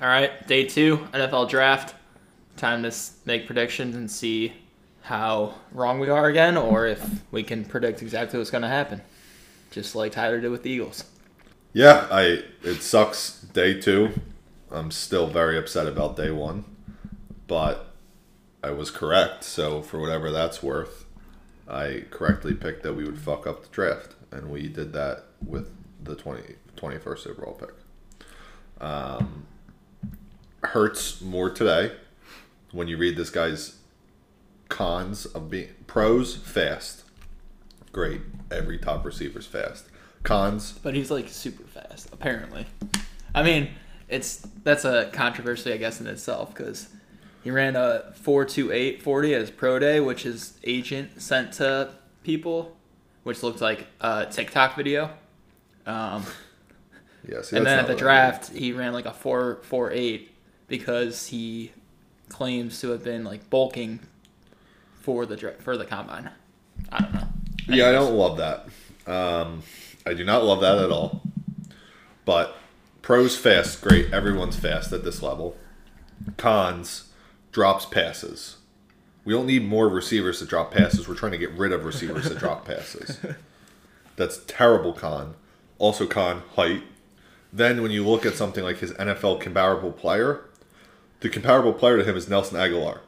All right, day two, NFL draft. Time to make predictions and see how wrong we are again, or if we can predict exactly what's going to happen, just like Tyler did with the Eagles. Yeah, I it sucks day two. I'm still very upset about day one, but I was correct. So for whatever that's worth, I correctly picked that we would fuck up the draft, and we did that with the 20, 21st overall pick. Um, hurts more today when you read this guy's cons of being pros fast, great. Every top receiver's fast. Cons But he's like super fast, apparently. I mean, it's that's a controversy, I guess, in itself because he ran a four two eight forty at his pro day, which his agent sent to people, which looked like a TikTok video. Um, Yes, and then at the what I draft, he ran like a four four eight because he claims to have been like bulking for the for the combine. I don't know. Yeah, I don't love that. Um, I do not love that at all. But pros fast, great. Everyone's fast at this level. Cons drops passes. We don't need more receivers to drop passes. We're trying to get rid of receivers to drop passes. That's terrible con. Also con height. Then when you look at something like his NFL comparable player, the comparable player to him is Nelson Agholor.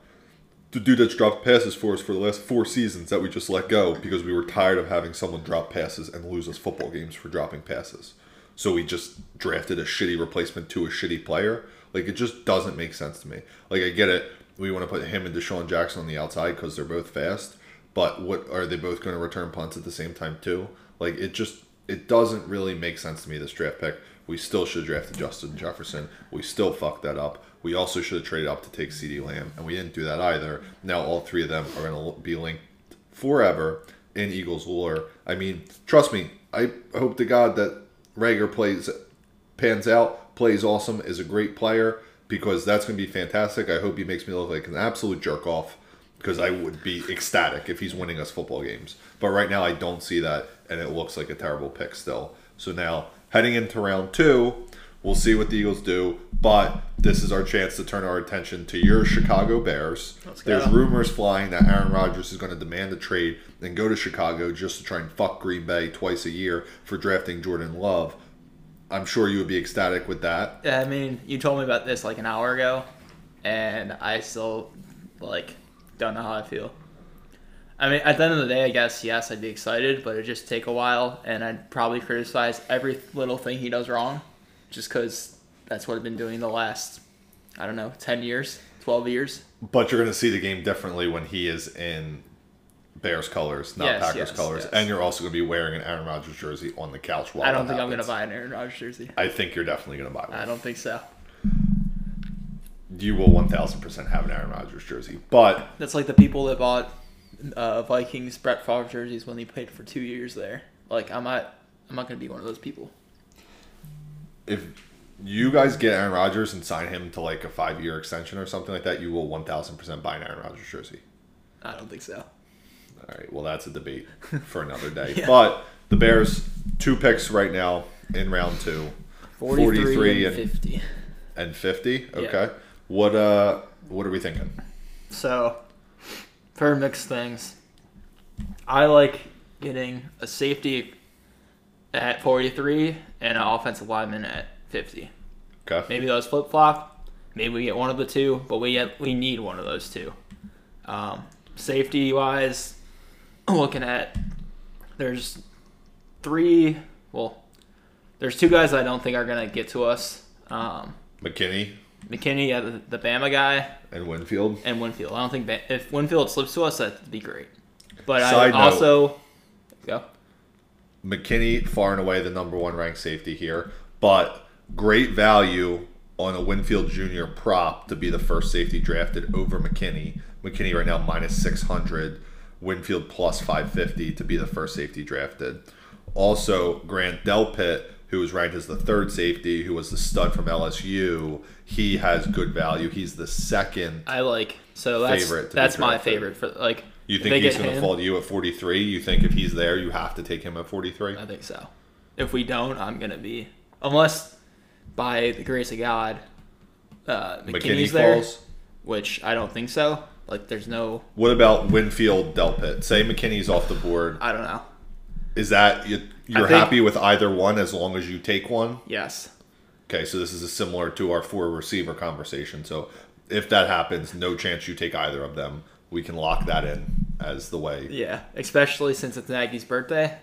The dude that's dropped passes for us for the last four seasons that we just let go because we were tired of having someone drop passes and lose us football games for dropping passes. So we just drafted a shitty replacement to a shitty player. Like it just doesn't make sense to me. Like I get it. We want to put him and DeSean Jackson on the outside because they're both fast. But what are they both going to return punts at the same time too? Like it just it doesn't really make sense to me this draft pick. We still should draft Justin Jefferson. We still fucked that up. We also should have traded up to take CeeDee Lamb, and we didn't do that either. Now all three of them are going to be linked forever in Eagles lore. I mean, trust me. I hope to God that Reagor plays pans out, plays awesome, is a great player because that's going to be fantastic. I hope he makes me look like an absolute jerk off because I would be ecstatic if he's winning us football games. But right now, I don't see that, and it looks like a terrible pick still. So now, heading into round two, we'll see what the Eagles do. But this is our chance to turn our attention to your Chicago Bears. There's rumors flying that Aaron Rodgers is going to demand a trade and go to Chicago just to try and fuck Green Bay twice a year for drafting Jordan Love. I'm sure you would be ecstatic with that. Yeah, I mean, you told me about this like an hour ago, and I still like don't know how I feel. I mean, at the end of the day, I guess yes, I'd be excited, but it'd just take a while, and I'd probably criticize every little thing he does wrong, just because that's what I've been doing the last, I don't know, ten years, twelve years. But you're going to see the game differently when he is in Bears colors, not Yes, Packers yes, colors. yes. And you're also going to be wearing an Aaron Rodgers jersey on the couch while I don't think I'm gonna buy an Aaron Rodgers jersey. I think you're definitely going to buy one. I don't think so. You will 1000% have an Aaron Rodgers jersey. But That's like the people that bought uh, Vikings Brett Favre jerseys when he played for two years there. Like I'm not, I'm not gonna be one of those people. If you guys get Aaron Rodgers and sign him to like a five year extension or something like that, you will 1000% buy an Aaron Rodgers jersey. I don't think so. All right. Well, that's a debate for another day. Yeah. But the Bears, two picks right now in round two 43, 43 and and- 50. and 50. Yeah. Okay. What uh what are we thinking? So, for mixed things, I like getting a safety at 43 and an offensive lineman at 50. Okay. Maybe those flip flop. Maybe we get one of the two, but we get, we need one of those two. Um, safety wise, looking at there's three. Well, there's two guys I don't think are gonna get to us. Um, McKinney McKinney, yeah, the, the Bama guy, and Winfield. and Winfield. I don't think Ba- if Winfield slips to us, that'd be great. But Side I note. also go. McKinney far and away the number one ranked safety here, but great value on a Winfield Jr. prop to be the first safety drafted over McKinney. McKinney right now minus 600, Winfield plus 550 to be the first safety drafted. Also, Grant Delpit, who was ranked as the third safety, who was the stud from LSU, he has good value. He's the second. I like so that's that's my favorite for like. You think he's going to fall to you at 43? You think if he's there, you have to take him at 43? I think so. If we don't, I'm gonna be unless by the grace of God, uh, McKinney McKinney's there, falls. which I don't think so. Like, there's no, What about Winfield Delpit? Say McKinney's off the board. I don't know. Is that you, you're think- happy with either one as long as you take one? Yes. Okay, so this is similar to our four receiver conversation. So if that happens, no chance you take either of them. We can lock that in as the way. Yeah, especially since it's Nagy's birthday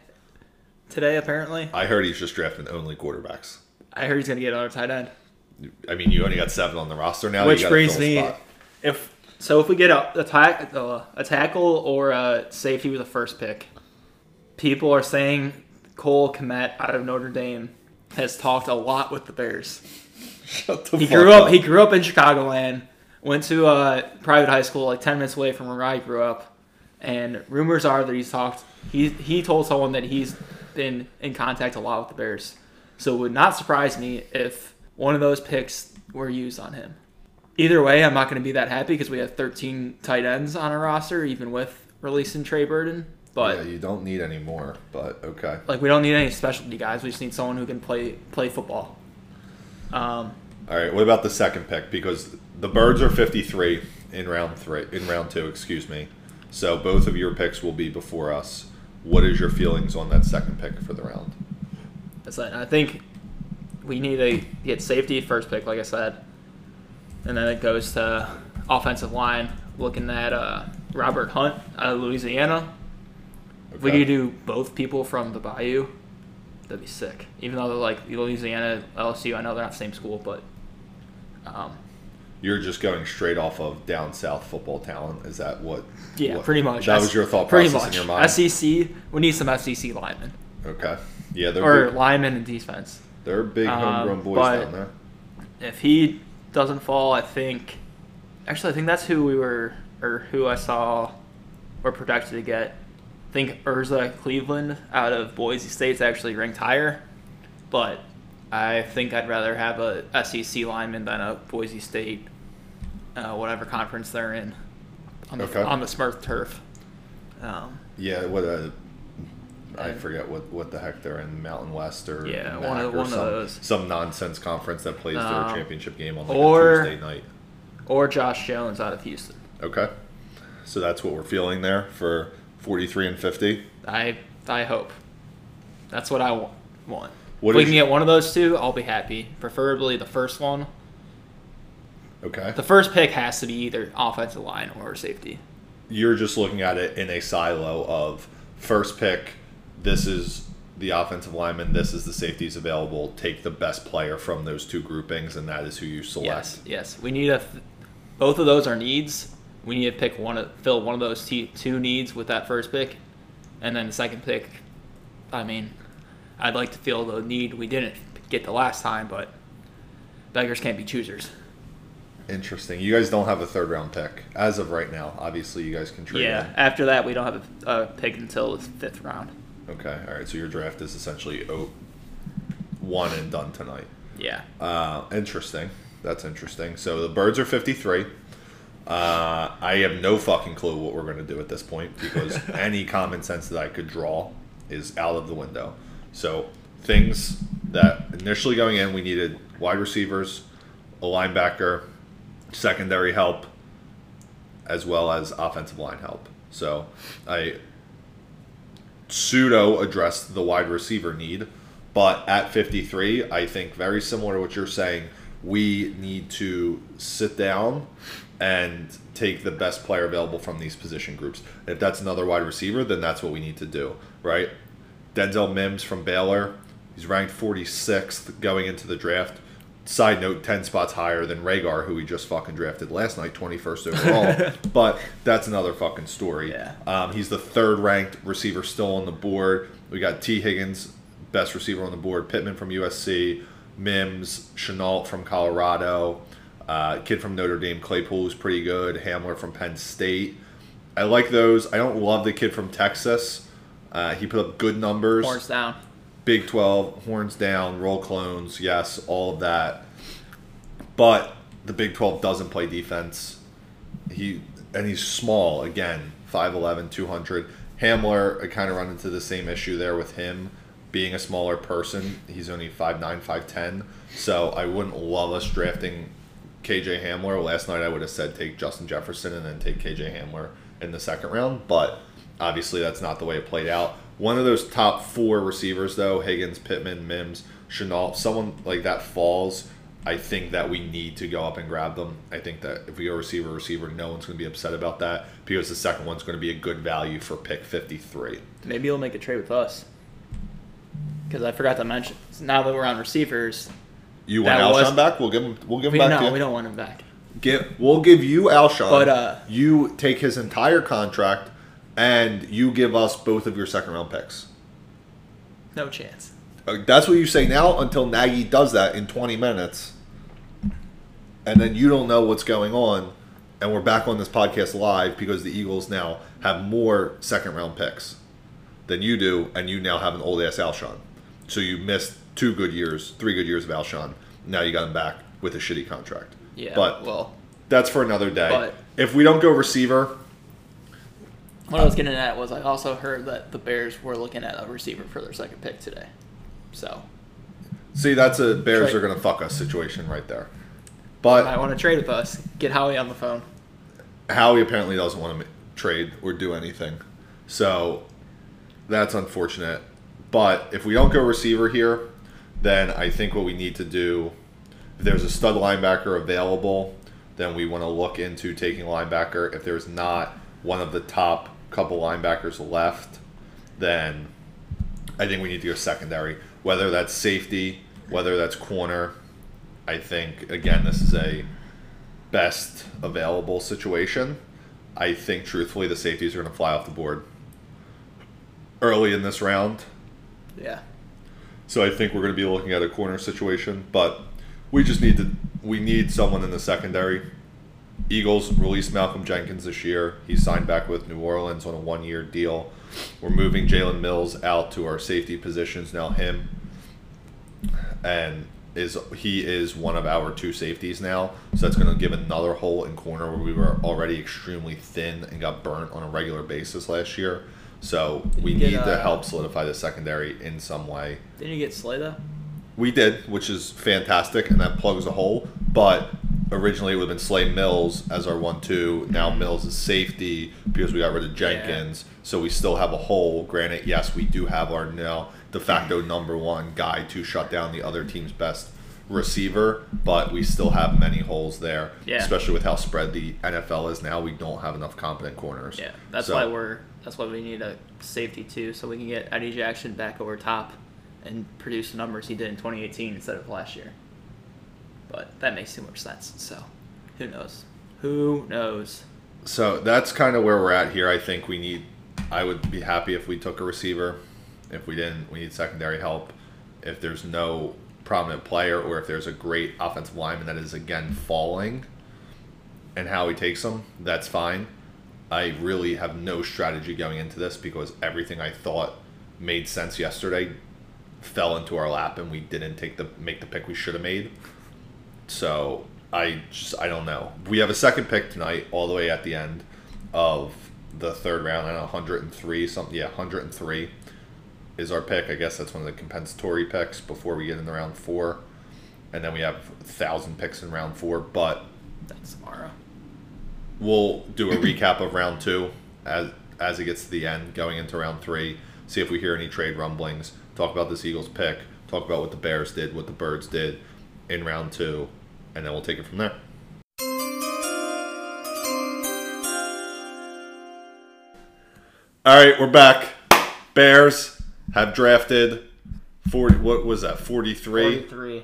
today. Apparently, I heard he's just drafting only quarterbacks. I heard he's gonna get another tight end. I mean, you only got seven on the roster now. Which brings me, if so, if we get a, a, uh, a tackle or a safety with a first pick, people are saying Cole Kmet out of Notre Dame has talked a lot with the Bears. Shut the He grew up. He grew up in Chicagoland. Went to a private high school like ten minutes away from where I grew up, and rumors are that he's talked. He he told someone that he's been in contact a lot with the Bears. So it would not surprise me if one of those picks were used on him. Either way, I'm not going to be that happy because we have 13 tight ends on our roster, even with releasing Trey Burton. But yeah, you don't need any more. But okay. like, we don't need any specialty guys. We just need someone who can play play football. Um, All right. What about the second pick? Because the Birds are 53 in round three. In round two, excuse me. So both of your picks will be before us. What is your feelings on that second pick for the round? I think we need to get safety first pick, like I said, and then it goes to offensive line. Looking at uh, Robert Hunt out of Louisiana. If we Okay. could do both people from the Bayou, that'd be sick. Even though they're like Louisiana, LSU, I know they're not the same school, but um, You're just going straight off of down south football talent. Is that what? yeah, what- pretty much. That was your thought process much. in your mind. SEC, we need some SEC linemen Okay. Yeah, they're or big, linemen in defense. they're big Um, homegrown boys but- down there. if he doesn't fall, I think. Actually, I think that's who we were, or who I saw, were projected to get. I think Ezra Cleveland out of Boise State's actually ranked higher, but I think I'd rather have a SEC lineman than a Boise State, uh, whatever conference they're in, on the Okay. on the Smurf turf. Um, Yeah, what uh, I And- forget what what the heck they're in Mountain West or Yeah, MAC one of- or one of some, those. some nonsense conference that plays their Um, championship game on like or- a Tuesday night. or Josh Jones out of Houston. Okay, so that's what we're feeling there for forty three and fifty. I I hope. That's what I want. What if we can get one of those two, I'll be happy. Preferably the first one. Okay, The first pick has to be either offensive line or safety. you're just looking at it in a silo of first pick. This is the offensive lineman. This is the safeties available. Take the best player from those two groupings, and that is who you select. Yes, yes. We need a. Both of those are needs. We need to pick one of fill one of those t- two needs with that first pick, and then the second pick. I mean, I'd like to fill the need we didn't get the last time, but beggars can't be choosers. Interesting. You guys don't have a third round pick as of right now. Obviously, you guys can trade. Yeah. in. After that, we don't have a, a pick until the fifth round. Okay. All right. So your draft is essentially oh, one and done tonight. Yeah. Uh, interesting. That's interesting. So the birds are 53. Uh, I have no fucking clue what we're going to do at this point because any common sense that I could draw is out of the window. So things that initially going in, we needed wide receivers, a linebacker, secondary help, as well as offensive line help. So I pseudo addressed the wide receiver need, but at 53, I think very similar to what you're saying, we need to sit down and take the best player available from these position groups. If that's another wide receiver, then that's what we need to do, right? Denzel Mims from Baylor, he's ranked 46th going into the draft. Side note, 10 spots higher than Reagor, who we just fucking drafted last night, 21st overall. but that's another fucking story. Yeah. Um, he's the third ranked receiver still on the board. We got Tee Higgins, best receiver on the board, Pittman from USC, Mims, Shenault from Colorado, uh, kid from Notre Dame, Claypool, is pretty good, Hamler from Penn State. I like those. I don't love the kid from Texas. Uh, he put up good numbers. Horns down. Big 12, horns down, roll clones, yes, all of that. But the Big 12 doesn't play defense. He and he's small again, 5'11, 200. Hamler, I kind of run into the same issue there with him being a smaller person. He's only 5'9, 5'10. So I wouldn't love us drafting KJ Hamler. Last night I would have said take Justin Jefferson and then take KJ Hamler in the second round, but obviously that's not the way it played out. One of those top four receivers, though, Higgins, Pittman, Mims, Shenault, someone like that falls. I think that we need to go up and grab them. I think that if we go receiver, receiver, no one's going to be upset about that because the second one's going to be a good value for pick 53. Maybe he'll make a trade with us. Because I forgot to mention, now that we're on receivers, You want Alshon was- back? We'll give him. We'll give him we, back no, we don't want him back. Give, we'll give you Alshon. But, uh, you take his entire contract, and you give us both of your second round picks. No chance. Uh, That's what you say now until Nagy does that in 20 minutes. And then you don't know what's going on. And we're back on this podcast live because the Eagles now have more second round picks than you do. And you now have an old ass Alshon. So you missed two good years, three good years of Alshon. Now you got him back with a shitty contract. Yeah. But well, that's for another day. But- if we don't go receiver, what I was getting at was I also heard that the Bears were looking at a receiver for their second pick today. So see, that's a Bears Trade. are going to fuck us situation right there. But I want to trade with us. Get Howie on the phone. Howie apparently doesn't want to trade or do anything. So that's unfortunate. But if we don't go receiver here, then I think what we need to do, if there's a stud linebacker available, then we want to look into taking linebacker. If there's not one of the top couple linebackers left, then I think we need to go secondary. Whether that's safety, whether that's corner, I think again this is a best available situation. I think truthfully the safeties are going to fly off the board early in this round. Yeah. So I think we're going to be looking at a corner situation, but we just need to we need someone in the secondary. Eagles released Malcolm Jenkins this year. He signed back with New Orleans on a one-year deal. We're moving Jalen Mills out to our safety positions now. Him and is he is one of our two safeties now, so that's going to give another hole in corner where we were already extremely thin and got burnt on a regular basis last year. So we get, need to uh, help solidify the secondary in some way. Didn't you get Slay though? We did, which is fantastic, and that plugs a hole. But originally it would have been Slay Mills as our one-two. Now Mills is safety because we got rid of Jenkins, so we still have a hole. Granted, yes, we do have our now de facto number one guy to shut down the other team's best receiver, but we still have many holes there. Yeah. Especially with how spread the NFL is now, we don't have enough competent corners. Yeah. That's So- why we're. That's why we need a safety too, so we can get Eddie Jackson back over top, and produce the numbers he did in 2018 instead of last year. But that makes too much sense. So, who knows? Who knows? So that's kind of where we're at here. I think we need. I would be happy if we took a receiver. If we didn't, we need secondary help. If there's no prominent player, or if there's a great offensive lineman that is again falling, and how he takes them, that's fine. I really have no strategy going into this because everything I thought made sense yesterday fell into our lap, and we didn't take the make the pick we should have made. So I just I don't know. We have a second pick tonight, all the way at the end of the third round. I don't know 103 something. Yeah, 103 is our pick. I guess that's one of the compensatory picks before we get into round four, and then we have a thousand picks in round four. But That's tomorrow. we'll do a recap of round two as as it gets to the end, going into round three. See if we hear any trade rumblings. Talk about this Eagles pick. Talk about what the Bears did, what the Birds did in round two, and then we'll take it from there. All right, we're back. Bears have drafted 40. What was that? 43. 43.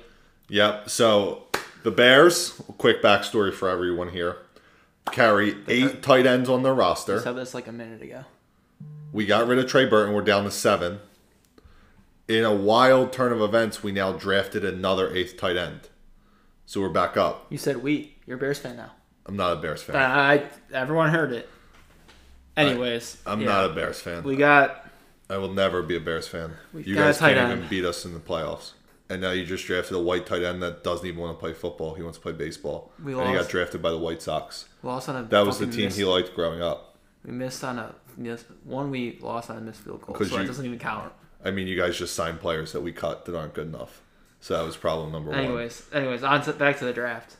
Yep. So the Bears, quick backstory for everyone here, carry eight tight ends on their We roster. said this like a minute ago. We got rid of Trey Burton. We're down to seven. In a wild turn of events, we now drafted another eighth tight end. So we're back up. You said we. You're a Bears fan now. I'm not a Bears fan. I, everyone heard it. Anyways, I'm yeah. not a Bears fan. We got I will never be a Bears fan. You guys can't even beat us in the playoffs. And now you just drafted a white tight end that doesn't even want to play football. He wants to play baseball. We and he got drafted by the White Sox. we lost on a. That was the team missed- he liked growing up. We missed on a miss, one. We lost on a missed field goal, so you- that doesn't even count. I mean, you guys just signed players that we cut that aren't good enough. So that was problem number one. Anyways, anyways, on to back to the draft.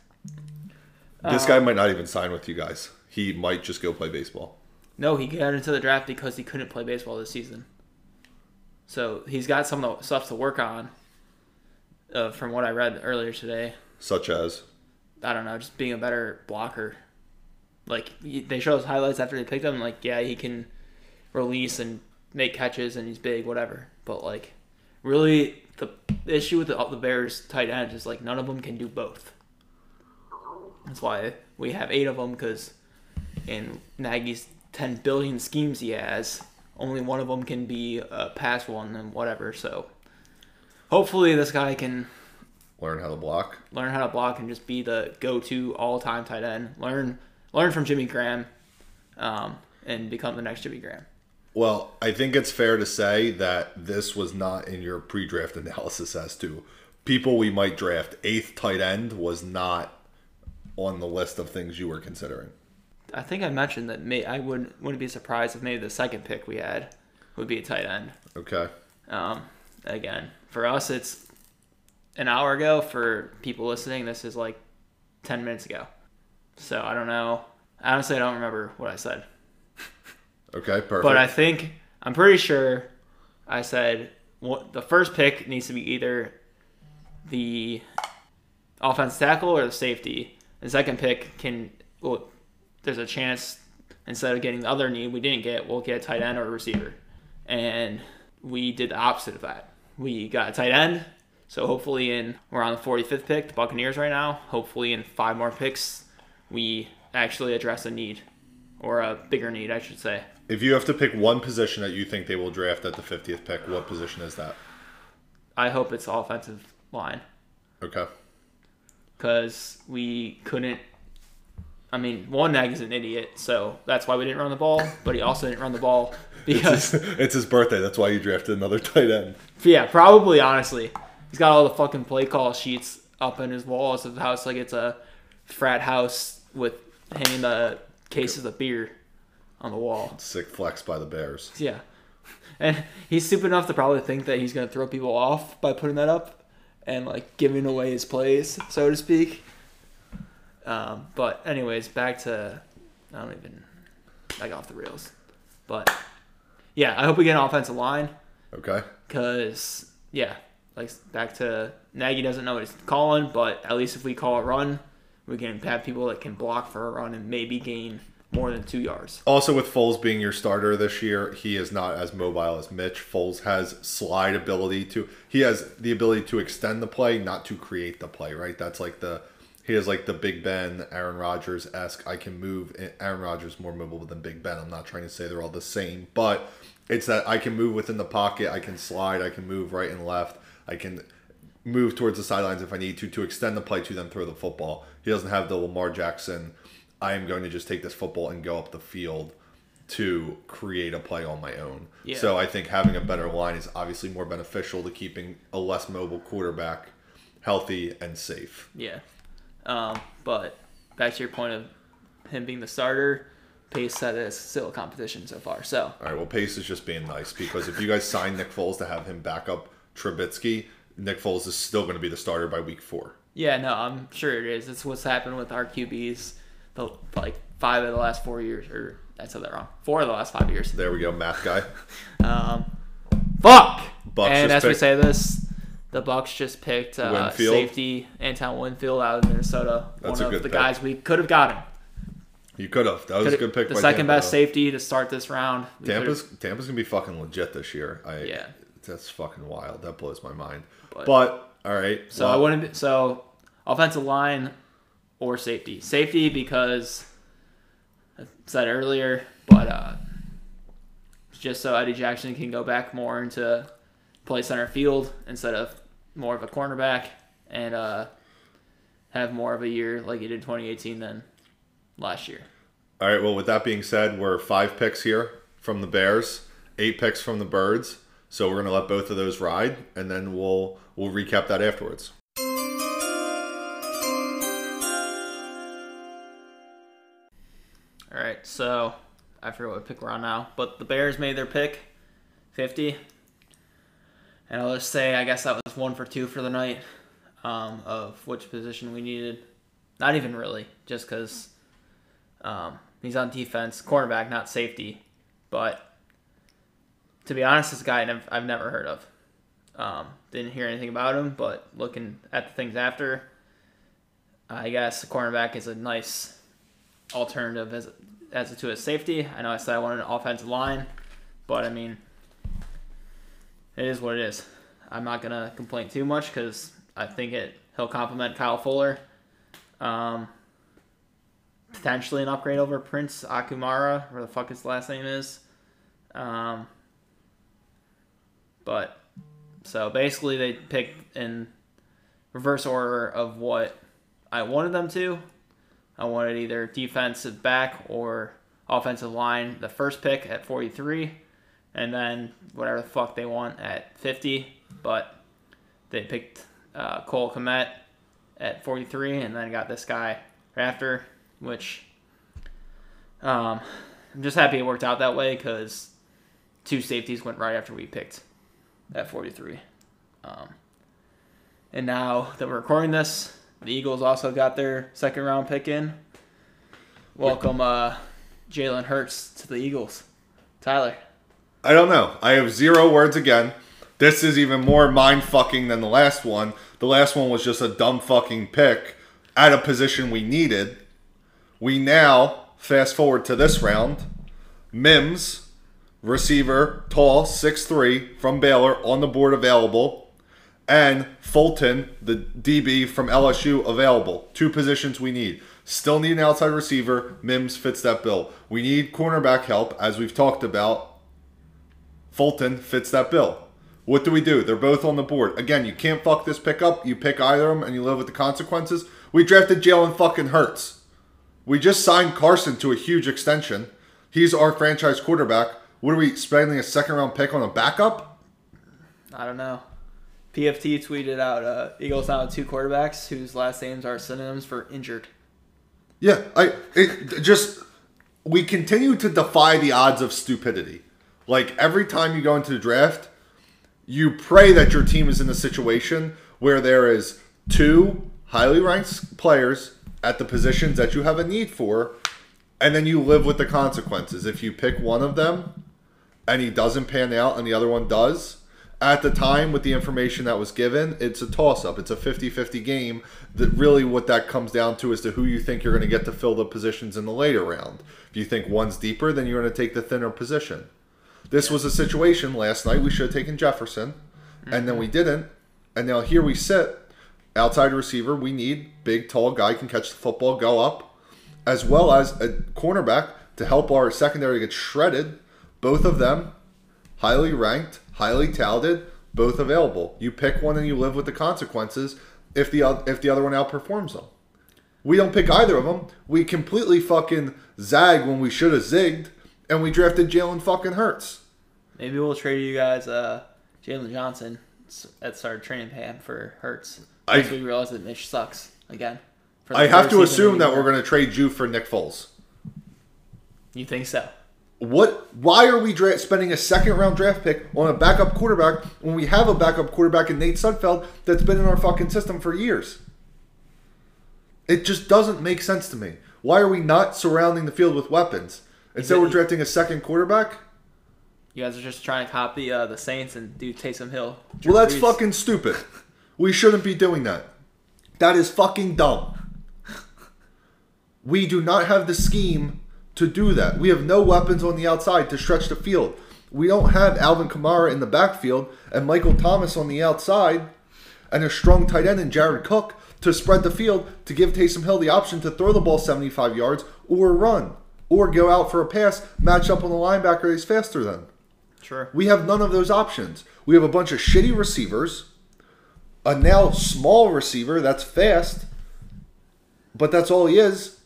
This Uh, guy might not even sign with you guys. He might just go play baseball. No, he got into the draft because he couldn't play baseball this season. So he's got some of the stuff to work on. Uh, from what I read earlier today, Such as I don't know, just being a better blocker. Like he- they show his highlights after they picked him. Like yeah, he can release and make catches, and he's big, whatever. But like, really, the issue with the, the Bears tight ends is like none of them can do both. That's why we have eight of them because in Nagy's ten billion schemes he has, only one of them can be a pass one and whatever. So hopefully this guy can learn how to block. learn how to block and just be the go-to all-time tight end. Learn learn from Jimmy Graham, um, and become the next Jimmy Graham. Well, I think it's fair to say that this was not in your pre-draft analysis as to people we might draft. Eighth tight end was not on the list of things you were considering. I think I mentioned that may I wouldn't wouldn't be surprised if maybe the second pick we had would be a tight end. Okay. Um, again, for us, it's an hour ago. For people listening, this is like ten minutes ago. So I don't know. Honestly, I don't remember what I said. Okay. Perfect. But I think I'm pretty sure I said what the first pick needs to be either the offense tackle or the safety. The second pick can well, there's a chance instead of getting the other need we didn't get, we'll get a tight end or a receiver. And we did the opposite of that. We got a tight end. So hopefully in we're on the 45th pick, the Buccaneers right now. Hopefully in five more picks, we actually address a need or a bigger need, I should say. if you have to pick one position that you think they will draft at the 50th pick, what position is that? I hope it's offensive line Okay. because we couldn't. I mean, one nag is an idiot, so that's why we didn't run the ball. But he also didn't run the ball because, it's his birthday. That's why you drafted another tight end. yeah, probably honestly, he's got all the fucking play call sheets up in his walls of the house like it's a frat house with hanging the cases of beer on the wall. Sick flex by the Bears. Yeah. And he's stupid enough to probably think that he's going to throw people off by putting that up and like giving away his plays, so to speak. Um, but anyways, back to I don't even I got off the rails. But yeah, I hope we get an offensive line Okay. cuz yeah, like back to Nagy doesn't know what he's calling, but at least if we call a run, we can have people that can block for a run and maybe gain more than 2 yards. Also, with Foles being your starter this year, he is not as mobile as Mitch. Foles has slide ability to. He has the ability to extend the play, not to create the play. Right? That's like the. He has like the Big Ben, Aaron Rodgers esque. I can move. Eh, Aaron Rodgers more mobile than Big Ben. I'm not trying to say they're all the same, but it's that I can move within the pocket. I can slide. I can move right and left. I can move towards the sidelines if I need to to extend the play to then throw the football. He doesn't have the Lamar Jackson. I am going to just take this football and go up the field to create a play on my own. Yeah. So I think having a better line is obviously more beneficial to keeping a less mobile quarterback healthy and safe. Yeah. Um, but back to your point of him being the starter, Pace said it's still a competition so far. So All right, well, Pace is just being nice because if you guys sign Nick Foles to have him back up Trubisky, Nick Foles is still going to be the starter by week four. yeah, no, I'm sure it is. It's what's happened with our QBs, the like five of the last four years, or I said that wrong. Four of the last five years. There we go, math guy. Um, fuck. Bucks and as we say this, the Bucks just picked uh, Winfield. safety Antoine Winfield out of Minnesota. That's one a of the pick. guys we could have gotten. You could have. That was a good pick. The second Tampa, best though. safety to start this round. We could've- Tampa's Tampa's gonna be fucking legit this year. I Yeah. That's fucking wild. That blows my mind. But- But, all right, So well, I wouldn't. Be, so offensive line or safety. Safety because I said earlier, but uh, just so Eddie Jackson can go back more into play center field instead of more of a cornerback and uh, have more of a year like he did 2018 than last year. all right. Well, with that being said, we're five picks here from the Bears, eight picks from the Birds. So we're gonna let both of those ride, and then we'll we'll recap that afterwards. All right, so I forget what pick we're on now, but the Bears made their pick, 50. And I'll just say, I guess that was one for two for the night um, of which position we needed. Not even really, just because um, he's on defense, cornerback, not safety. But to be honest, this guy I've, I've never heard of. Um, didn't hear anything about him, but looking at the things after, I guess the cornerback is a nice alternative as as to his safety. I know I said I wanted an offensive line, but I mean, it is what it is. I'm not gonna complain too much because I think it he'll complement Kyle Fuller. Um, potentially an upgrade over Prince Akumara, where the fuck his last name is. Um, but so basically, they picked in reverse order of what I wanted them to. I wanted either defensive back or offensive line the first pick at 43, and then whatever the fuck they want at 50. But they picked uh, Cole Kmet at 43, and then got this guy after, which um, I'm just happy it worked out that way because two safeties went right after we picked at 43. Um, and now that we're recording this, the Eagles also got their second round pick in. Welcome, uh, Jalen Hurts to the Eagles. Tyler. I don't know. I have zero words again. This is even more mind fucking than the last one. The last one was just a dumb fucking pick at a position we needed. We now fast forward to this round. Mims, receiver, tall, 6'3 from Baylor, on the board available. And Fulton, the DB from LSU, available. Two positions we need. Still need an outside receiver. Mims fits that bill. We need cornerback help, as we've talked about. Fulton fits that bill. What do we do? They're both on the board. Again, you can't fuck this pick up. You pick either of them and you live with the consequences. We drafted Jalen fucking Hurts. We just signed Carson to a huge extension. He's our franchise quarterback. What are we spending a second round pick on a backup? I don't know. PFT tweeted out uh, Eagles now have two quarterbacks whose last names are synonyms for injured. Yeah, I it just we continue to defy the odds of stupidity. Like every time you go into the draft, you pray that your team is in a situation where there is two highly ranked players at the positions that you have a need for, and then you live with the consequences. If you pick one of them and he doesn't pan out and the other one does, at the time with the information that was given, it's a toss up. It's a 50 50 game. That really what that comes down to is to who you think you're going to get to fill the positions in the later round. If you think one's deeper, then you're going to take the thinner position. This was a situation last night. We should have taken Jefferson, and then we mm-hmm. didn't. And now here we sit, outside receiver. We need big, tall guy can catch the football, go up, as well as a cornerback to help our secondary get shredded. Both of them highly ranked, highly talented, both available. You pick one and you live with the consequences if the if the other one outperforms them. We don't pick either of them. We completely fucking zag when we should have zigged, and we drafted Jalen fucking Hurts. Maybe we'll trade you guys uh, Jalen Johnson at start training camp for Hurts. I- we realize that Mitch sucks again. I have to assume that we're going to trade you for Nick Foles. You think so? What? Why are we dra- spending a second round draft pick on a backup quarterback when we have a backup quarterback in Nate Sudfeld that's been in our fucking system for years? It just doesn't make sense to me. Why are we not surrounding the field with weapons? Instead, it- we're drafting a second quarterback. You guys are just trying to copy uh, the Saints and do Taysom Hill. Well, that's Brees. fucking stupid. We shouldn't be doing that. That is fucking dumb. We do not have the scheme to do that. We have no weapons on the outside to stretch the field. We don't have Alvin Kamara in the backfield and Michael Thomas on the outside and a strong tight end in Jared Cook to spread the field to give Taysom Hill the option to throw the ball 75 yards or run or go out for a pass, match up on the linebacker he's faster than. Sure. We have none of those options. We have a bunch of shitty receivers, a now small receiver that's fast, but that's all he is.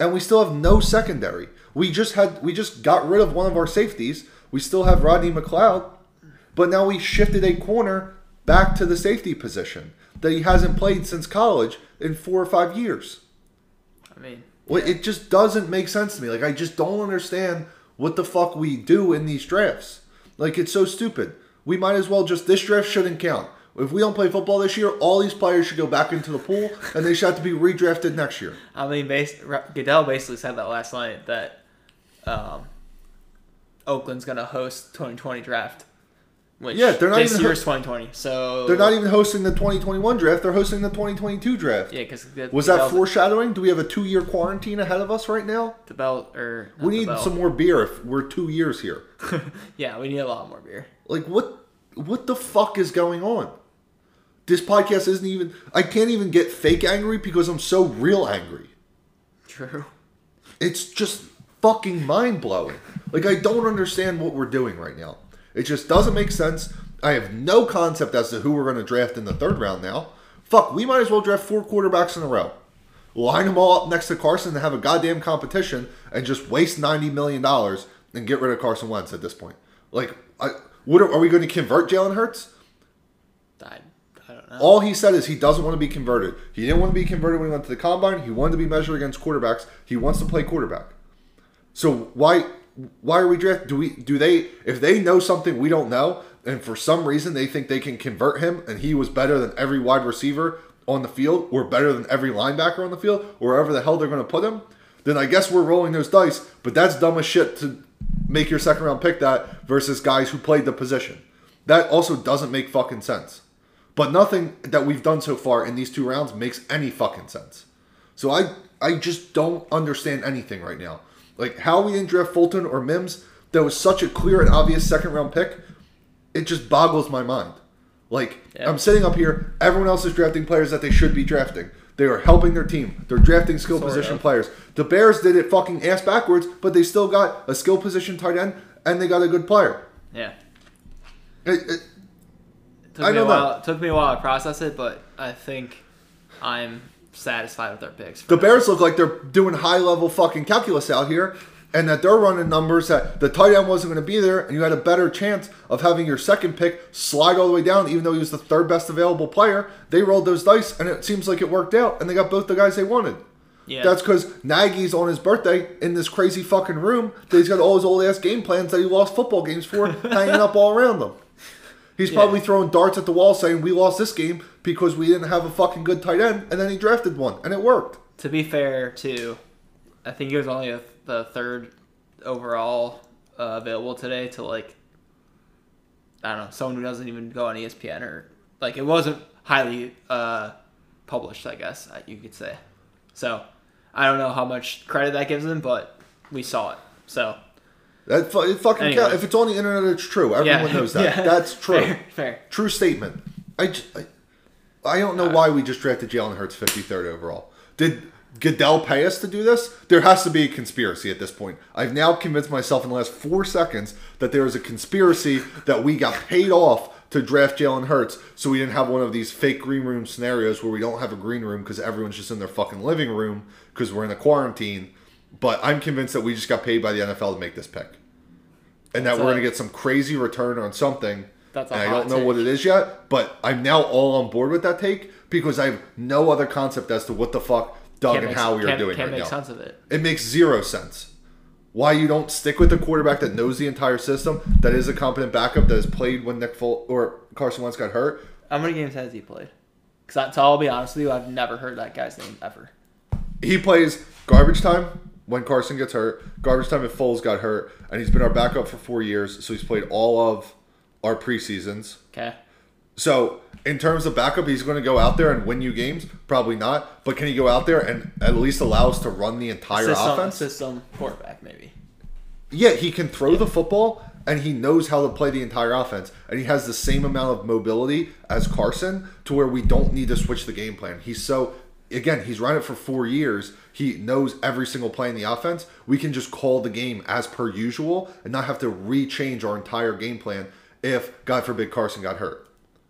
And we still have no secondary. We just had we just got rid of one of our safeties. We still have Rodney McLeod, but now we shifted a corner back to the safety position that he hasn't played since college in four or five years. I mean, Well, it just doesn't make sense to me. Like I just don't understand what the fuck we do in these drafts. Like it's so stupid. We might as well just this draft shouldn't count. If we don't play football this year, all these players should go back into the pool, and they should have to be redrafted next year. I mean, base, Goodell basically said that last night that um, Oakland's gonna host 2020 draft. Which Yeah, they're not this even year's 2020. So They're not even hosting the 2021 draft; they're hosting the 2022 draft. Yeah, because Was that foreshadowing? Do we have a two-year quarantine ahead of us right now? the belt or We need belt. some more beer if we're two years here. yeah, we need a lot more beer. Like what? What the fuck is going on? This podcast isn't even. I can't even get fake angry because I'm so real angry. True. It's just fucking mind blowing. Like I don't understand what we're doing right now. It just doesn't make sense. I have no concept as to who we're going to draft in the third round now. Fuck, we might as well draft four quarterbacks in a row. Line them all up next to Carson and have a goddamn competition and just waste ninety million dollars and get rid of Carson Wentz at this point. Like, I, what are, are we going to convert Jalen Hurts? I, know. All he said is he doesn't want to be converted. He didn't want to be converted when he went to the combine. He wanted to be measured against quarterbacks. He wants to play quarterback. So why why are we draft? Do we do they if they know something we don't know, and for some reason they think they can convert him, and he was better than every wide receiver on the field, or better than every linebacker on the field, or wherever the hell they're going to put him, then I guess we're rolling those dice. But that's dumb as shit to make your second round pick that versus guys who played the position. That also doesn't make fucking sense. But nothing that we've done so far in these two rounds makes any fucking sense. So I I just don't understand anything right now. Like how we didn't draft Fulton or Mims, that was such a clear and obvious second round pick. It just boggles my mind. Like Yeah. I'm sitting up here, everyone else is drafting players that they should be drafting. They are helping their team. They're drafting skill position players. The Bears did it fucking ass backwards, but they still got a skill position tight end and they got a good player. Yeah. It- it- Took I me a don't know. while. Took me a while to process it, but I think I'm satisfied with their picks. The now. Bears look like they're doing high level fucking calculus out here, and that they're running numbers that the tight end wasn't going to be there, and you had a better chance of having your second pick slide all the way down, even though he was the third best available player. They rolled those dice, and it seems like it worked out, and they got both the guys they wanted. Yeah. That's because Nagy's on his birthday in this crazy fucking room that he's got all his old ass game plans that he lost football games for hanging up all around them. He's Yeah. probably throwing darts at the wall saying, We lost this game because we didn't have a fucking good tight end, and then he drafted one, and it worked. to be fair, too, I think he was only a, the third overall uh, available today to like I don't know someone who doesn't even go on ESPN or like it wasn't highly uh, published. I guess uh, you could say. So I don't know how much credit that gives him, but we saw it. So That fu- it fucking Anyway. count. If it's on the internet, it's true. Everyone yeah, knows that. yeah. That's true. Fair, fair. True statement. I, j- I, I don't know uh, why we just drafted Jalen Hurts 53rd overall. Did Goodell pay us to do this? There has to be a conspiracy at this point. I've now convinced myself in the last four seconds that there is a conspiracy that we got paid off to draft Jalen Hurts so we didn't have one of these fake green room scenarios where we don't have a green room because everyone's just in their fucking living room because we're in a quarantine. But I'm convinced that we just got paid by the NFL to make this pick. And that That's we're a- going to get some crazy return on something That's a and I hot don't know take. what it is yet, but I'm now all on board with that take because I have no other concept as to what the fuck Doug Can't and make, Howie are can't, doing can't right make now. sense of it. It makes zero sense. Why you don't stick with the quarterback that knows the entire system, that is a competent backup, that has played when Nick Fol- or Carson Wentz got hurt. How many games has he played? Because I'll be honest with you, I've never heard that guy's name ever. He plays garbage time when Carson gets hurt, garbage time if Foles got hurt, and he's been our backup for four years, so he's played all of our preseasons. Okay. So, in terms of backup, he's going to go out there and win you games? Probably not. But can he go out there and at least allow us to run the entire System, offense? system quarterback maybe. Yeah, he can throw the football and he knows how to play the entire offense. And he has the same amount of mobility as Carson to where we don't need to switch the game plan. He's so, again, he's run it for four years. He knows every single play in the offense. We can just call the game as per usual and not have to rechange our entire game plan if, God forbid, Carson got hurt.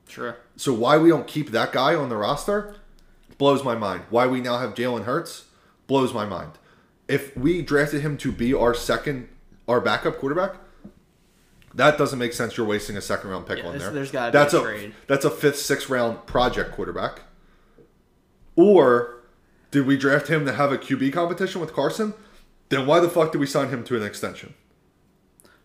Sure. So why we don't keep that guy on the roster blows my mind. Why we now have Jalen Hurts blows my mind. If we drafted him to be our second, our backup quarterback, that doesn't make sense. You're wasting a second round pick Yeah, on there. there's be that's a a trade. that's a fifth, sixth round project quarterback. Or did we draft him to have a QB competition with Carson? Then why the fuck did we sign him to an extension?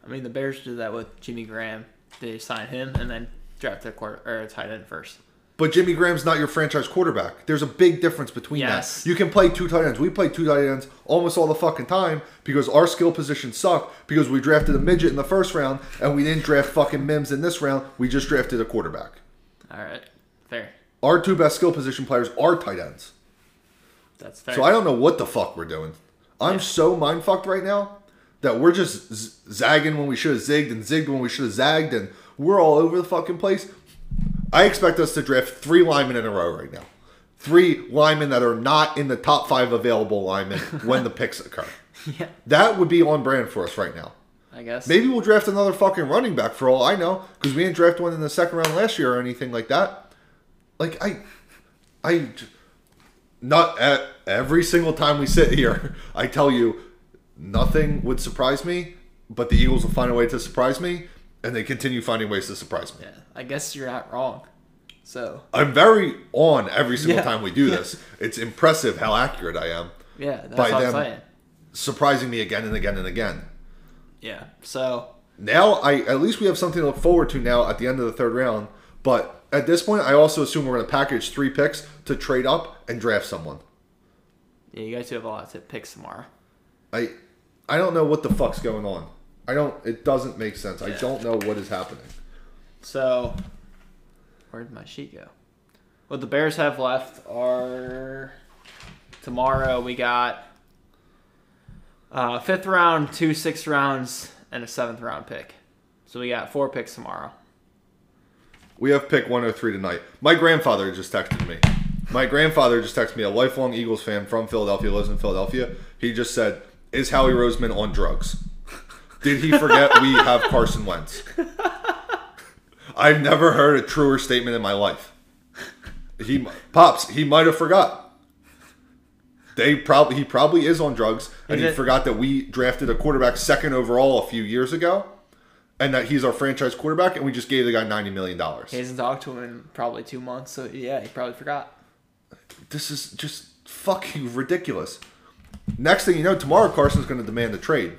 I mean, the Bears did that with Jimmy Graham. They signed him and then draft a quarter or a tight end first. But Jimmy Graham's not your franchise quarterback. There's a big difference between Yes. that. You can play two tight ends. We play two tight ends almost all the fucking time because our skill positions suck because we drafted a midget in the first round and we didn't draft fucking Mims in this round. We just drafted a quarterback. All right, fair. Our two best skill position players are tight ends. That's fair. So I don't know what the fuck we're doing. I'm so mind fucked right now that we're just z- zagging when we should have zigged and zigged when we should have zagged, and we're all over the fucking place. I expect us to draft three linemen in a row right now. Three linemen that are not in the top five available linemen when the picks occur. yeah, That would be on brand for us right now. I guess. Maybe we'll draft another fucking running back for all I know, because we didn't draft one in the second round last year or anything like that. Like I, I, not at every single time we sit here, I tell you, nothing would surprise me, but the Eagles will find a way to surprise me, and they continue finding ways to surprise me. Yeah, I guess you're not wrong. So I'm very on every single Yeah. time we do this. It's impressive how accurate I am, yeah, that's By what them. I'm saying. surprising me again and again and again. Yeah. So now I at least we have something to look forward to now at the end of the third round. But at this point, I also assume we're going to package three picks to trade up and draft someone. yeah, you guys do have a lot to picks tomorrow. I I don't know what the fuck's going on. I don't. It doesn't make sense. I don't know what is happening. So where did my sheet go? What the Bears have left are tomorrow we got uh, fifth round, two sixth rounds, and a seventh round pick. So we got four picks tomorrow. We have pick 103 tonight. My grandfather just texted me. My grandfather just texted me, a lifelong Eagles fan from Philadelphia, lives in Philadelphia. He just said, Is Howie Roseman on drugs? Did he forget we have Carson Wentz? I've never heard a truer statement in my life. He pops, he might have forgot. They probably he probably is on drugs, and Is he it- forgot that we drafted a quarterback second overall a few years ago, and that he's our franchise quarterback, and we just gave the guy ninety million dollars. He hasn't talked to him in probably two months, so yeah, he probably forgot. This is just fucking ridiculous. Next thing you know, tomorrow Carson's going to demand a trade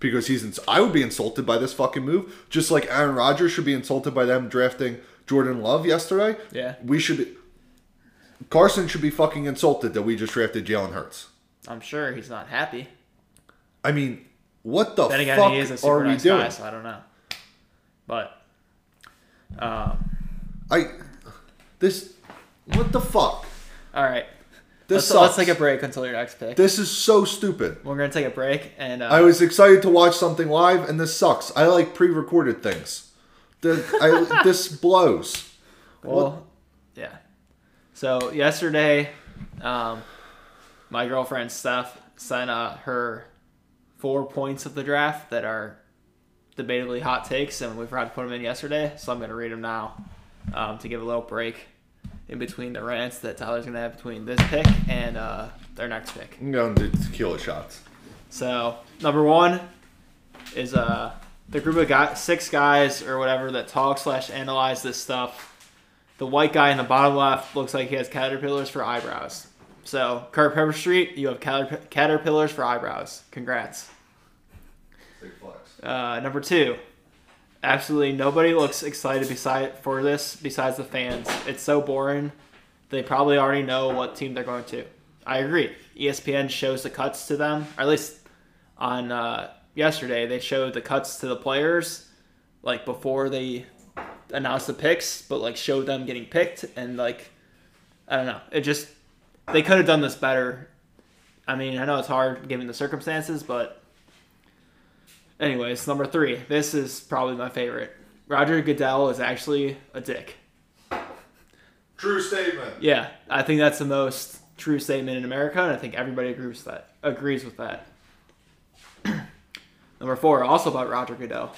because he's. Ins- I would be insulted by this fucking move, just like Aaron Rodgers should be insulted by them drafting Jordan Love yesterday. Yeah. we should. be... Carson should be fucking insulted that we just drafted Jalen Hurts. I'm sure he's not happy. I mean, what the Then again, fuck he is a are super we nice doing? guy, so I don't know. But um, I this what the fuck? all right, This let's, let's take a break until your next pick. This is so stupid. We're gonna take a break, and uh, I was excited to watch something live, and this sucks. I like pre-recorded things. The, I, this blows. Well, yeah. So yesterday, um, my girlfriend Steph sent uh, her four points of the draft that are debatably hot takes, and we forgot to put them in yesterday. So I'm gonna read them now um, to give a little break in between the rants that Tyler's gonna have between this pick and uh, their next pick. I'm going to do tequila shots. So number one is uh the group of guys, six guys or whatever that talk slash analyze this stuff. The white guy in the bottom left looks like he has caterpillars for eyebrows. So Kirk Herbstreit, you have caterp- caterpillars for eyebrows. Congrats. Uh, number two, absolutely nobody looks excited beside for this besides the fans. It's so boring. They probably already know what team they're going to. I agree. ESPN shows the cuts to them, or at least on uh, yesterday they showed the cuts to the players, like before they announced the picks, but like showed them getting picked and like I don't know. It just they could have done this better. I mean, I know it's hard given the circumstances, but anyways, number three. This is probably my favorite. Roger Goodell is actually a dick. True statement. Yeah, I think that's the most true statement in America, and I think everybody agrees with that. Agrees with that. Number four, also about Roger Goodell.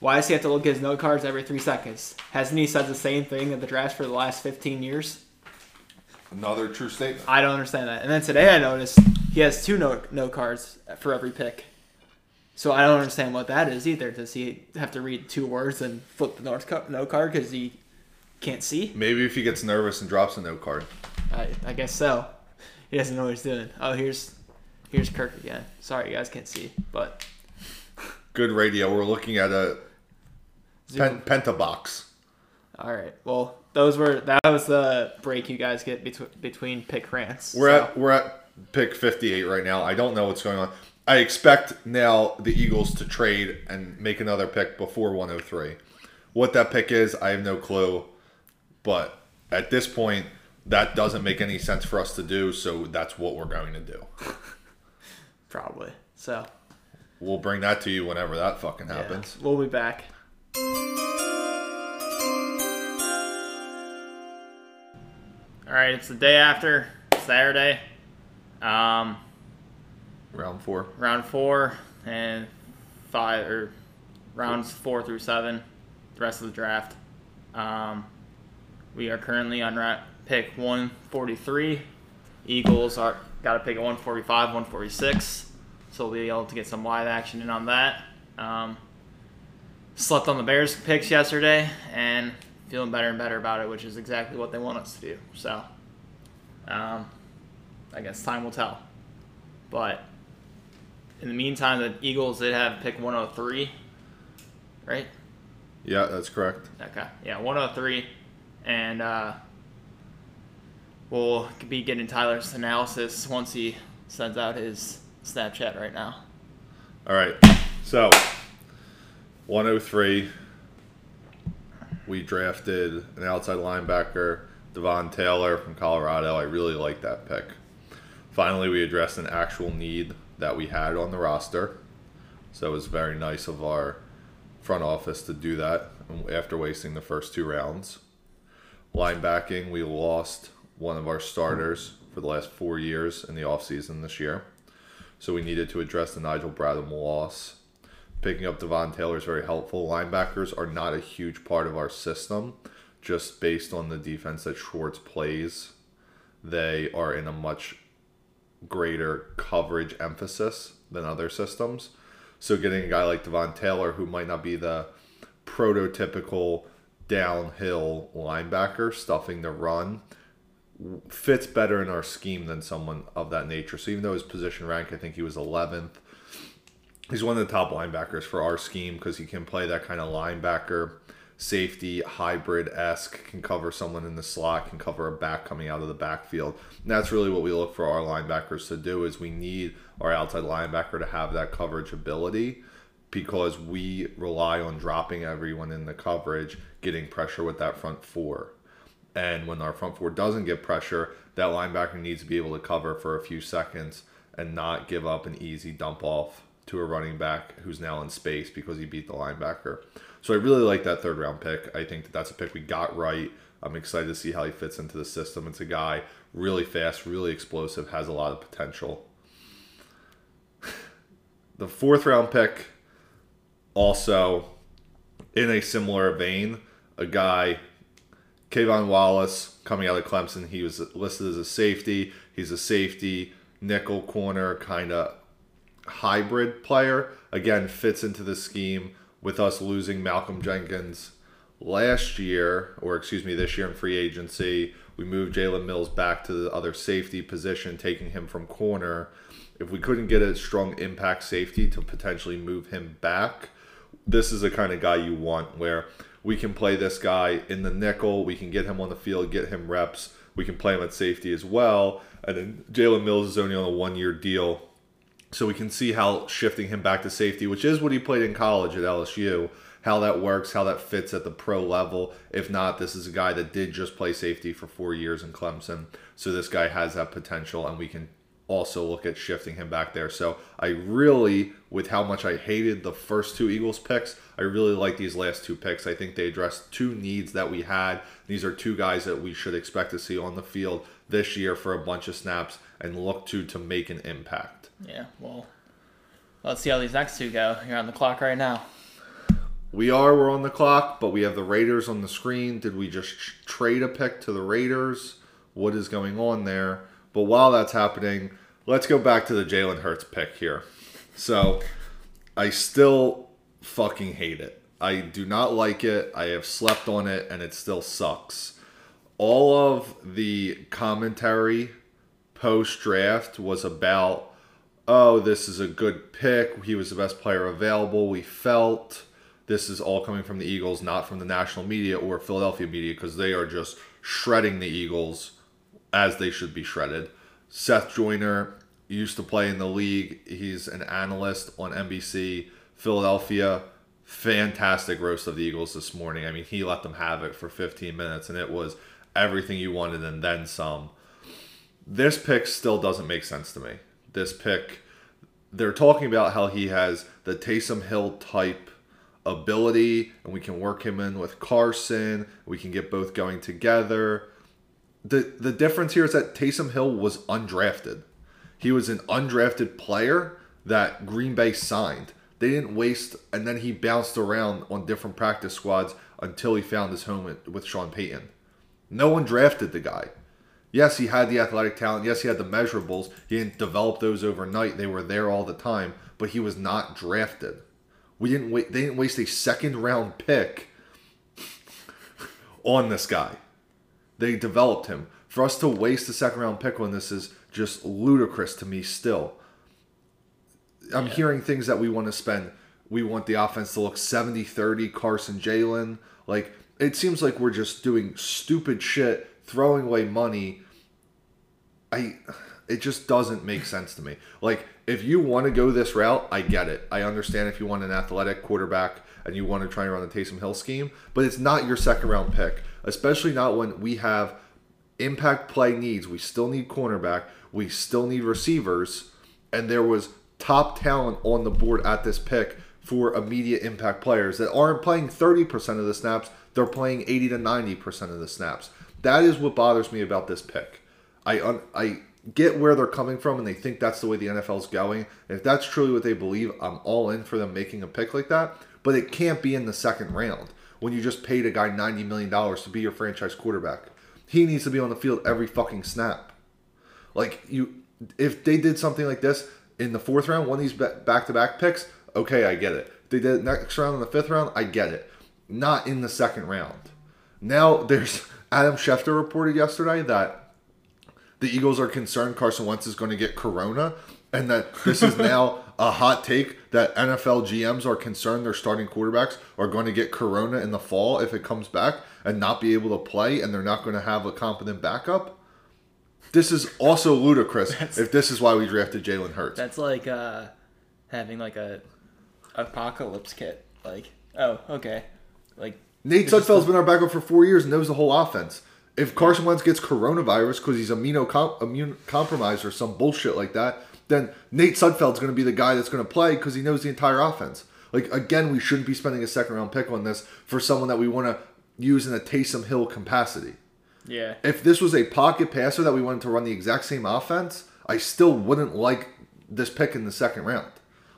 Why does he have to look at his note cards every three seconds? Hasn't he said the same thing at the draft for the last 15 years? Another true statement. I don't understand that. And then today I noticed he has two note, note cards for every pick. So I don't understand what that is either. Does he have to read two words and flip the note ca- note card because he can't see? Maybe if he gets nervous and drops a no card. I, I guess so. He doesn't know what he's doing. Oh, here's here's Kirk again. Sorry, you guys can't see, but Good radio. We're looking at a pen, pentabox. All right. Well, those were that was the break you guys get between between pick rants. We're so. at we're at pick 58 right now. I don't know what's going on. I expect now the Eagles to trade and make another pick before 103. What that pick is, I have no clue. But at this point, that doesn't make any sense for us to do, so that's what we're going to do. probably. So We'll bring that to you whenever that fucking yeah, happens. we'll be back. All right, it's the day after Saturday, um, Round four. round four and five or rounds four through seven, the rest of the draft. Um, we are currently on ra- pick 143. Eagles are got to pick at 145, 146. So we'll be able to get some live action in on that. Um, slept on the Bears picks yesterday and feeling better and better about it, which is exactly what they want us to do. So um, I guess time will tell. But in the meantime, the Eagles did have pick 103, right? Yeah, that's correct. Okay. Yeah, 103. And uh, we'll be getting Tyler's analysis once he sends out his Snapchat right now. All right. So, 103, we drafted an outside linebacker, Davion Taylor from Colorado. I really like that pick. Finally, we addressed an actual need that we had on the roster. So it was very nice of our front office to do that after wasting the first two rounds. Linebacking, we lost one of our starters for the last four years in the offseason this year. So we needed to address the Nigel Bradham loss. Picking up Davion Taylor is very helpful. Linebackers are not a huge part of our system, just based on the defense that Schwartz plays. They are in a much greater coverage emphasis than other systems. So getting a guy like Davion Taylor, who might not be the prototypical downhill linebacker stuffing the run, fits better in our scheme than someone of that nature. So even though his position rank, I think he was 11th, he's one of the top linebackers for our scheme because he can play that kind of linebacker safety hybrid esque, can cover someone in the slot, can cover a back coming out of the backfield. And that's really what we look for our linebackers to do is we need our outside linebacker to have that coverage ability because we rely on dropping everyone in the coverage, getting pressure with that front four. And when our front four doesn't get pressure, that linebacker needs to be able to cover for a few seconds and not give up an easy dump off to a running back who's now in space because he beat the linebacker. So I really like that third round pick. I think that that's a pick we got right. I'm excited to see how he fits into the system. It's a guy really fast, really explosive, has a lot of potential. The fourth round pick, also in a similar vein, a guy K'Von Wallace coming out of Clemson. He was listed as a safety. He's a safety, nickel corner kind of hybrid player. Again, fits into the scheme with us losing Malcolm Jenkins last year, or excuse me, this year in free agency. We moved Jalen Mills back to the other safety position, taking him from corner. If we couldn't get a strong impact safety to potentially move him back, this is the kind of guy you want where we can play this guy in the nickel. We can get him on the field, get him reps. We can play him at safety as well. And then Jalen Mills is only on a one year deal. So we can see how shifting him back to safety, which is what he played in college at LSU, how that works, how that fits at the pro level. If not, this is a guy that did just play safety for four years in Clemson. So this guy has that potential, and we can also look at shifting him back there. So I really, with how much I hated the first two Eagles picks, I really like these last two picks. I think they address two needs that we had. These are two guys that we should expect to see on the field this year for a bunch of snaps and look to to make an impact. Yeah, well, let's see how these next two go. You're on the clock right now. We are, we're on the clock, but we have the Raiders on the screen. Did we just trade a pick to the Raiders? What is going on there? But while that's happening, let's go back to the Jalen Hurts pick here. So I still fucking hate it. I do not like it. I have slept on it and it still sucks. All of the commentary post draft was about, oh, this is a good pick. He was the best player available. We felt this is all coming from the Eagles, not from the national media or Philadelphia media, because they are just shredding the Eagles as they should be shredded. Seth Joyner used to play in the league. He's an analyst on NBC Philadelphia. Fantastic roast of the Eagles this morning. I mean, he let them have it for 15 minutes, and it was everything you wanted and then some. This pick still doesn't make sense to me. This pick, they're talking about how he has the Taysom Hill type ability, and we can work him in with Carson. We can get both going together. The the difference here is that Taysom Hill was undrafted. He was an undrafted player that Green Bay signed. They didn't waste, and then he bounced around on different practice squads until he found his home with Sean Payton. No one drafted the guy. Yes, he had the athletic talent. Yes, he had the measurables. He didn't develop those overnight. They were there all the time, but he was not drafted. We didn't wait. They didn't waste a second round pick on this guy. They developed him. For us to waste a second round pick on this is just ludicrous to me. Still, I'm Yeah. hearing things that we want to spend. We want the offense to look 70-30 Carson Jalen. Like it seems like we're just doing stupid shit, throwing away money. I it just doesn't make sense to me. Like if you want to go this route, I get it. I understand if you want an athletic quarterback and you want to try and run the Taysom Hill scheme, but it's not your second round pick, especially not when we have impact play needs. We still need cornerback, we still need receivers, and there was top talent on the board at this pick for immediate impact players that aren't playing 30% of the snaps, they're playing 80 to 90% of the snaps. That is what bothers me about this pick. I un- I get where they're coming from and they think that's the way the NFL's going. If that's truly what they believe, I'm all in for them making a pick like that, but it can't be in the second round when you just paid a guy 90 million dollars to be your franchise quarterback. He needs to be on the field every fucking snap. Like you, if they did something like this in the fourth round, one of these back to back picks, okay, I get it. If they did it next round in the fifth round, I get it. Not in the second round. Now there's Adam Schefter reported yesterday that the Eagles are concerned Carson Wentz is going to get corona, and that this is now a hot take that NFL GMs are concerned their starting quarterbacks are going to get corona in the fall if it comes back and not be able to play, and they're not going to have a competent backup. This is also ludicrous if this is why we drafted Jalen Hurts. That's like uh, having like a apocalypse kit. Like, oh, okay, like Nate Sudfeld's been our backup for four years and knows the whole offense. If Carson Wentz gets coronavirus because he's immunocom- immune compromised or some bullshit like that, then Nate Sudfeld's going to be the guy that's going to play because he knows the entire offense. Like again, we shouldn't be spending a second round pick on this for someone that we want to use in a Taysom Hill capacity. yeah, If this was a pocket passer that we wanted to run the exact same offense, I still wouldn't like this pick in the second round.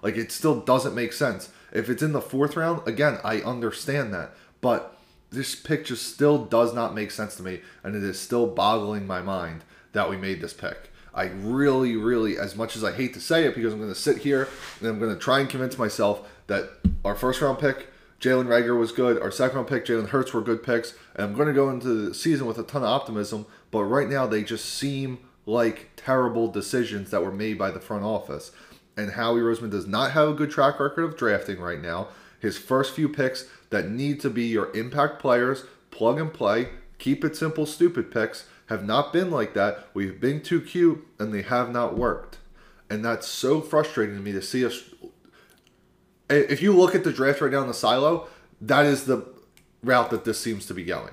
Like it still doesn't make sense. If it's in the fourth round, again, I understand that. But this pick just still does not make sense to me, and it is still boggling my mind that we made this pick. I really, really, as much as I hate to say it, because I'm going to sit here and I'm going to try and convince myself that our first round pick, Jalen Reagor, was good. Our second round pick, Jalen Hurts, were good picks. And I'm going to go into the season with a ton of optimism. But right now, they just seem like terrible decisions that were made by the front office. And Howie Roseman does not have a good track record of drafting right now. His first few picks that need to be your impact players, plug and play, keep it simple, stupid picks, have not been like that. We've been too cute and they have not worked. And that's so frustrating to me to see us. If you look at the draft right now in the silo, that is the route that this seems to be going.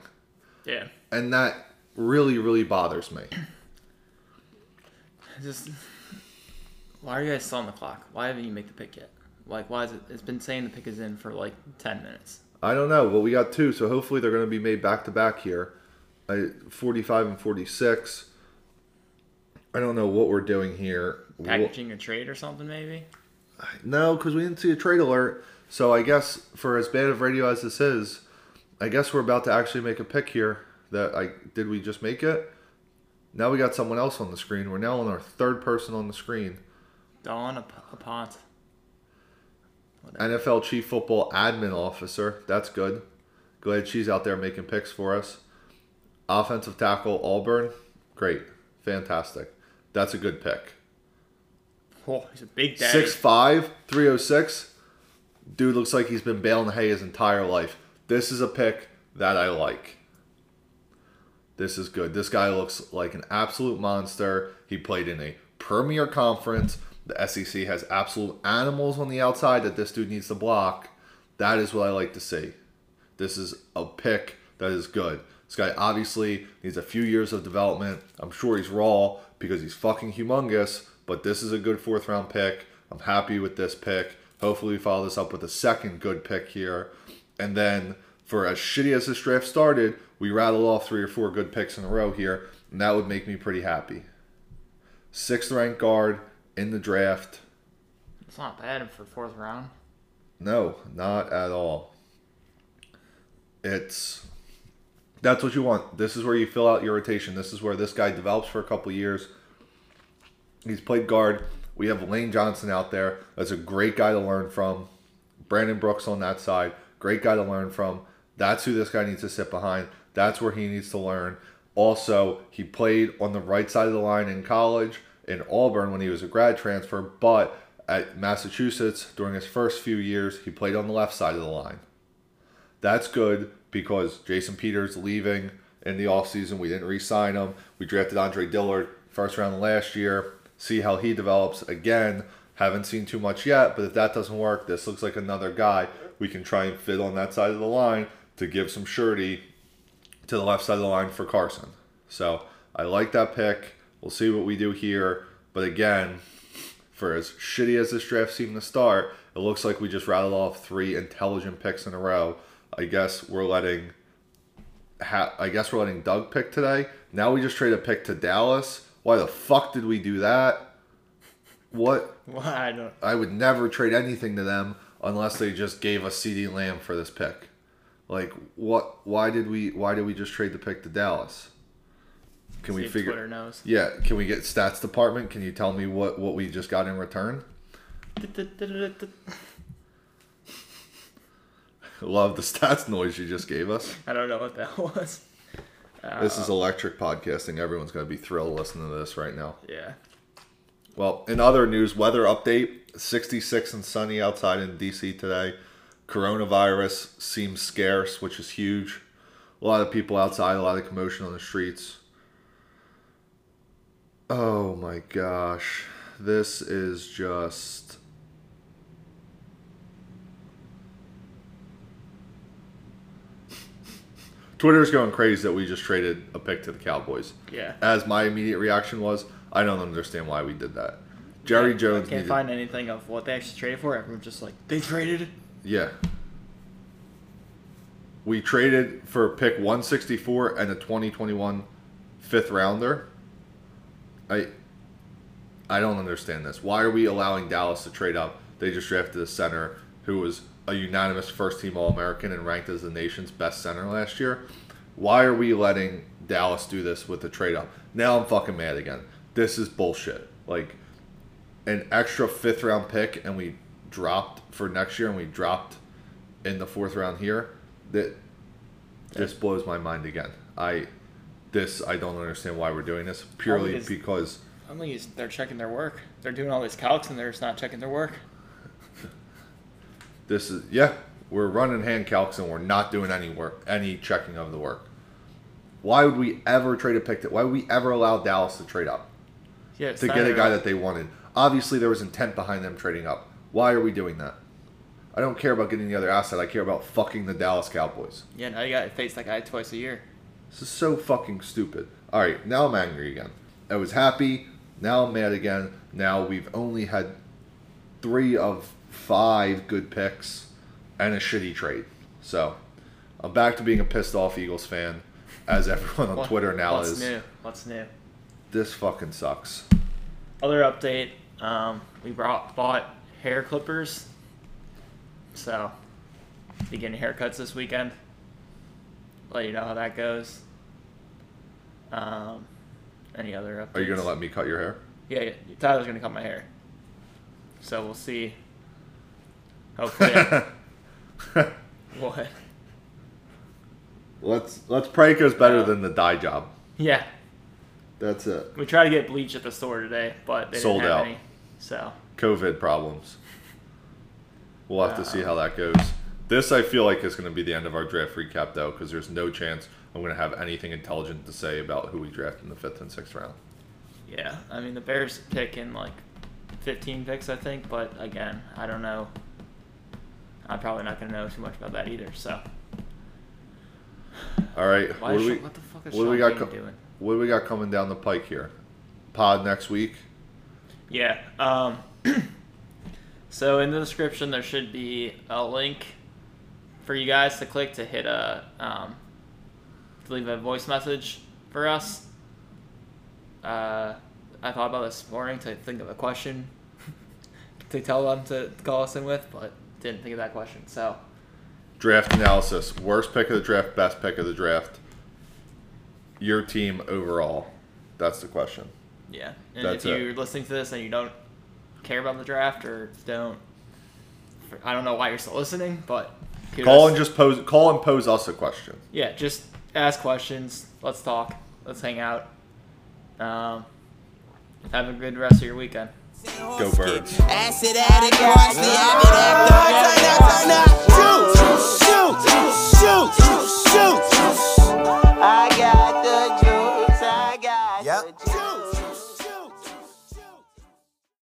yeah. And that really, really bothers me. Just why are you guys still on the clock? Why haven't you made the pick yet? Like, why is it? It's been saying the pick is in for like ten minutes. I don't know, but we got two, so hopefully they're going to be made back to back here. I, 45 and 46. I don't know what we're doing here. Packaging a trade or something, maybe. No, because we didn't see a trade alert. So I guess for as bad of radio as this is, I guess we're about to actually make a pick here. That I did we just make it? Now we got someone else on the screen. We're now on our third person on the screen. Dawn a, NFL Chief Football Admin Officer. That's good. Glad she's out there making picks for us. Offensive tackle Auburn. Great. Fantastic. That's a good pick. Oh, he's a big daddy. 6'5, 306. Dude looks like he's been baling hay his entire life. This is a pick that I like. This is good. This guy looks like an absolute monster. He played in a premier conference. The SEC has absolute animals on the outside that this dude needs to block. That is what I like to see. This is a pick that is good. This guy obviously needs a few years of development. I'm sure he's raw because he's fucking humongous, but this is a good fourth round pick. I'm happy with this pick. Hopefully, we follow this up with a second good pick here. And then, for as shitty as this draft started, we rattle off three or four good picks in a row here, and that would make me pretty happy. Sixth ranked guard in the draft. It's not bad for fourth round. No, not at all. It's that's what you want. This is where you fill out your rotation. This is where this guy develops for a couple years. He's played guard. We have Lane Johnson out there. That's a great guy to learn from. Brandon Brooks on that side. Great guy to learn from. That's who this guy needs to sit behind. That's where he needs to learn. Also, he played on the right side of the line in college in Auburn when he was a grad transfer, but at Massachusetts during his first few years, he played on the left side of the line. That's good because Jason Peters leaving in the offseason. We didn't re sign him. We drafted Andre Dillard first round last year. See how he develops again. Haven't seen too much yet, but if that doesn't work, this looks like another guy we can try and fit on that side of the line to give some surety to the left side of the line for Carson. So I like that pick. We'll see what we do here. But again, for as shitty as this draft seemed to start, it looks like we just rattled off three intelligent picks in a row. I guess we're letting ha- I guess we're letting Doug pick today. Now we just trade a pick to Dallas. Why the fuck did we do that? What? Well, I don't. I would never trade anything to them unless they just gave us CeeDee Lamb for this pick. Like what? Why did we? Why did we just trade the pick to Dallas? Can see we figure? Twitter knows. Yeah. Can we get stats department? Can you tell me what what we just got in return? Love the stats noise you just gave us. I don't know what that was. This is uh, electric podcasting. Everyone's going to be thrilled listening to this right now. Yeah. Well, in other news, weather update 66 and sunny outside in DC today. Coronavirus seems scarce, which is huge. A lot of people outside, a lot of commotion on the streets. Oh my gosh. This is just. Twitter's going crazy that we just traded a pick to the Cowboys. Yeah. As my immediate reaction was, I don't understand why we did that. Jerry Yeah, Jones I can't needed, find anything of what they actually traded for. Everyone's just like they traded. yeah. We traded for pick 164 and a 2021 fifth rounder. I I don't understand this. Why are we allowing Dallas to trade up? They just drafted a center who was a unanimous first team All American and ranked as the nation's best center last year. Why are we letting Dallas do this with the trade up? Now I'm fucking mad again. This is bullshit. Like an extra fifth round pick and we dropped for next year and we dropped in the fourth round here. That just blows my mind again. I this I don't understand why we're doing this purely because- because I think it's- they're checking their work. They're doing all these calcs and they're just not checking their work. This is yeah, we're running hand calcs and we're not doing any work, any checking of the work. Why would we ever trade a pick? That why would we ever allow Dallas to trade up Yeah. To get a guy that they wanted? Obviously, there was intent behind them trading up. Why are we doing that? I don't care about getting the other asset. I care about fucking the Dallas Cowboys. Yeah. Now you got to face that guy twice a year. This is so fucking stupid. All right, now I'm angry again. I was happy. Now I'm mad again. Now we've only had three of five good picks and a shitty trade. So I'm back to being a pissed off Eagles fan, as everyone on What- Twitter now What's is. What's new? What's new? This fucking sucks. Other update. Um, we brought bought hair clippers. So, be getting haircuts this weekend. Let you know how that goes. Um, any other updates? Are you gonna let me cut your hair? Yeah, yeah. Tyler's gonna cut my hair. So we'll see. Hopefully. what? let's let's pray it goes better than the dye job. Yeah, That's it. we tried to get bleach at the store today, but they Sold didn't have out. any. So COVID problems. We'll have to see how that goes. This I feel like is going to be the end of our draft recap though, because there's no chance I'm going to have anything intelligent to say about who we draft in the fifth and sixth round. Yeah, I mean the Bears pick in like 15 picks, I think, but again, I don't know. I'm probably not gonna know too much about that either. So All right, why what do we, what the fuck is what do we Sean got? Payton Co- doing? what do we got coming down the pike here? Pod next week. Yeah. Um, so in the description there should be a link for you guys to click to hit a um, to leave a voice message for us. Uh, I thought about this morning to think of a question to tell them to call us in with, but didn't think of that question. So Draft analysis: worst pick of the draft, best pick of the draft. Your team overall. That's the question. yeah, and That's if you're listening to this and you don't care about the draft or don't, I don't know why you're still listening, but Peter, call and just pose. Call and pose us a question. Yeah, just ask questions. Let's talk. Let's hang out. Um, have a good rest of your weekend. Go birds. Acid addict, watch the avid actor. Turn up, turn up. Shoot, shoot, shoot, shoot, shoot. I got the.